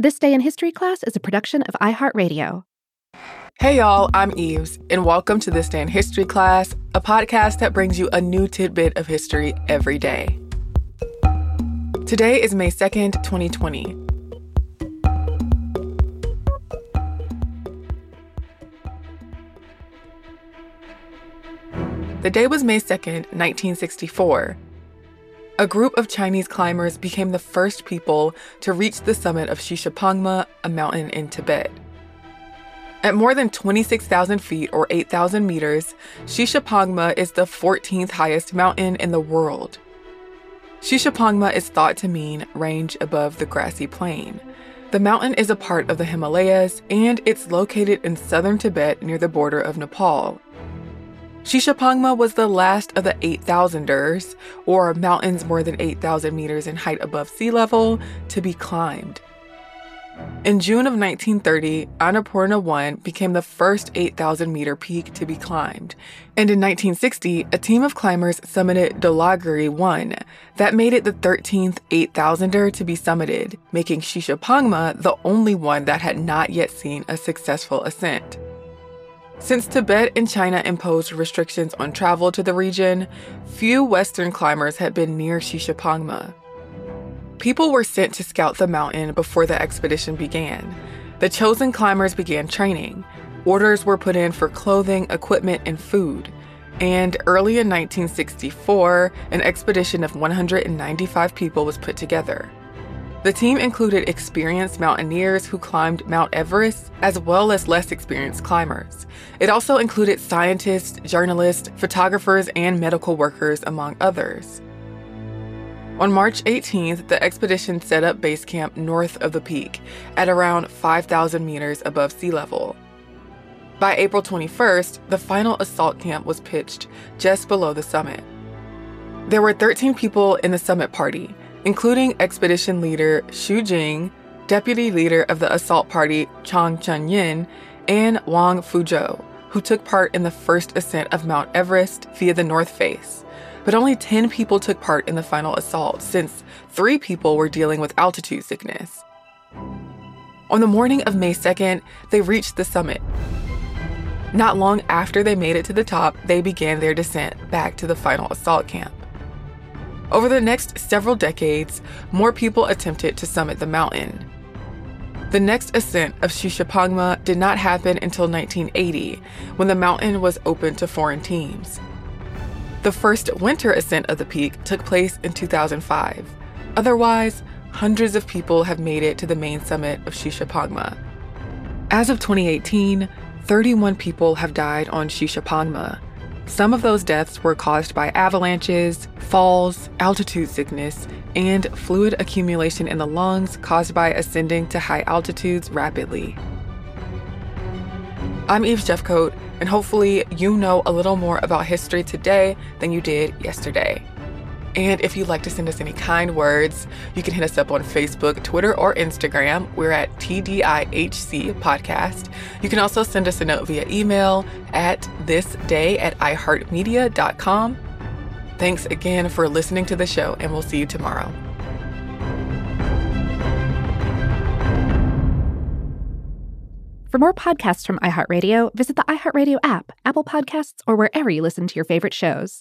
This Day in History class is a production of iHeartRadio. Hey, y'all, I'm Eves, and welcome to This Day in History class, a podcast that brings you a new tidbit of history every day. Today is May 2nd, 2020. The day was May 2nd, 1964 a group of Chinese climbers became the first people to reach the summit of Shishapangma, a mountain in Tibet. At more than 26,000 feet or 8,000 meters, Shishapangma is the 14th highest mountain in the world. Shishapangma is thought to mean range above the grassy plain. The mountain is a part of the Himalayas and it's located in southern Tibet near the border of Nepal. Shishapangma was the last of the 8,000ers, or mountains more than 8,000 meters in height above sea level, to be climbed. In June of 1930, Annapurna 1 became the first 8,000 meter peak to be climbed. And in 1960, a team of climbers summited Dhaulagiri 1 that made it the 13th 8,000er to be summited, making Shishapangma the only one that had not yet seen a successful ascent. Since Tibet and China imposed restrictions on travel to the region, few Western climbers had been near Shishapangma. People were sent to scout the mountain before the expedition began. The chosen climbers began training. Orders were put in for clothing, equipment, and food. And early in 1964, an expedition of 195 people was put together. The team included experienced mountaineers who climbed Mount Everest, as well as less experienced climbers. It also included scientists, journalists, photographers, and medical workers, among others. On March 18th, the expedition set up base camp north of the peak, at around 5,000 meters above sea level. By April 21st, the final assault camp was pitched just below the summit. There were 13 people in the summit party, including expedition leader Xu Jing, deputy leader of the assault party Chang Chunyin, and Wang Fuzhou, who took part in the first ascent of Mount Everest via the North Face. But only 10 people took part in the final assault, since three people were dealing with altitude sickness. On the morning of May 2nd, they reached the summit. Not long after they made it to the top, they began their descent back to the final assault camp. Over the next several decades, more people attempted to summit the mountain. The next ascent of Shishapangma did not happen until 1980, when the mountain was open to foreign teams. The first winter ascent of the peak took place in 2005. Otherwise, hundreds of people have made it to the main summit of Shishapangma. As of 2018, 31 people have died on Shishapangma, some of those deaths were caused by avalanches, falls, altitude sickness, and fluid accumulation in the lungs caused by ascending to high altitudes rapidly. I'm Eves Jeffcoat, and hopefully, you know a little more about history today than you did yesterday. And if you'd like to send us any kind words, you can hit us up on Facebook, Twitter, or Instagram. We're at TDIHC Podcast. You can also send us a note via email at thisday at iHeartMedia.com. Thanks again for listening to the show, and we'll see you tomorrow. For more podcasts from iHeartRadio, visit the iHeartRadio app, Apple Podcasts, or wherever you listen to your favorite shows.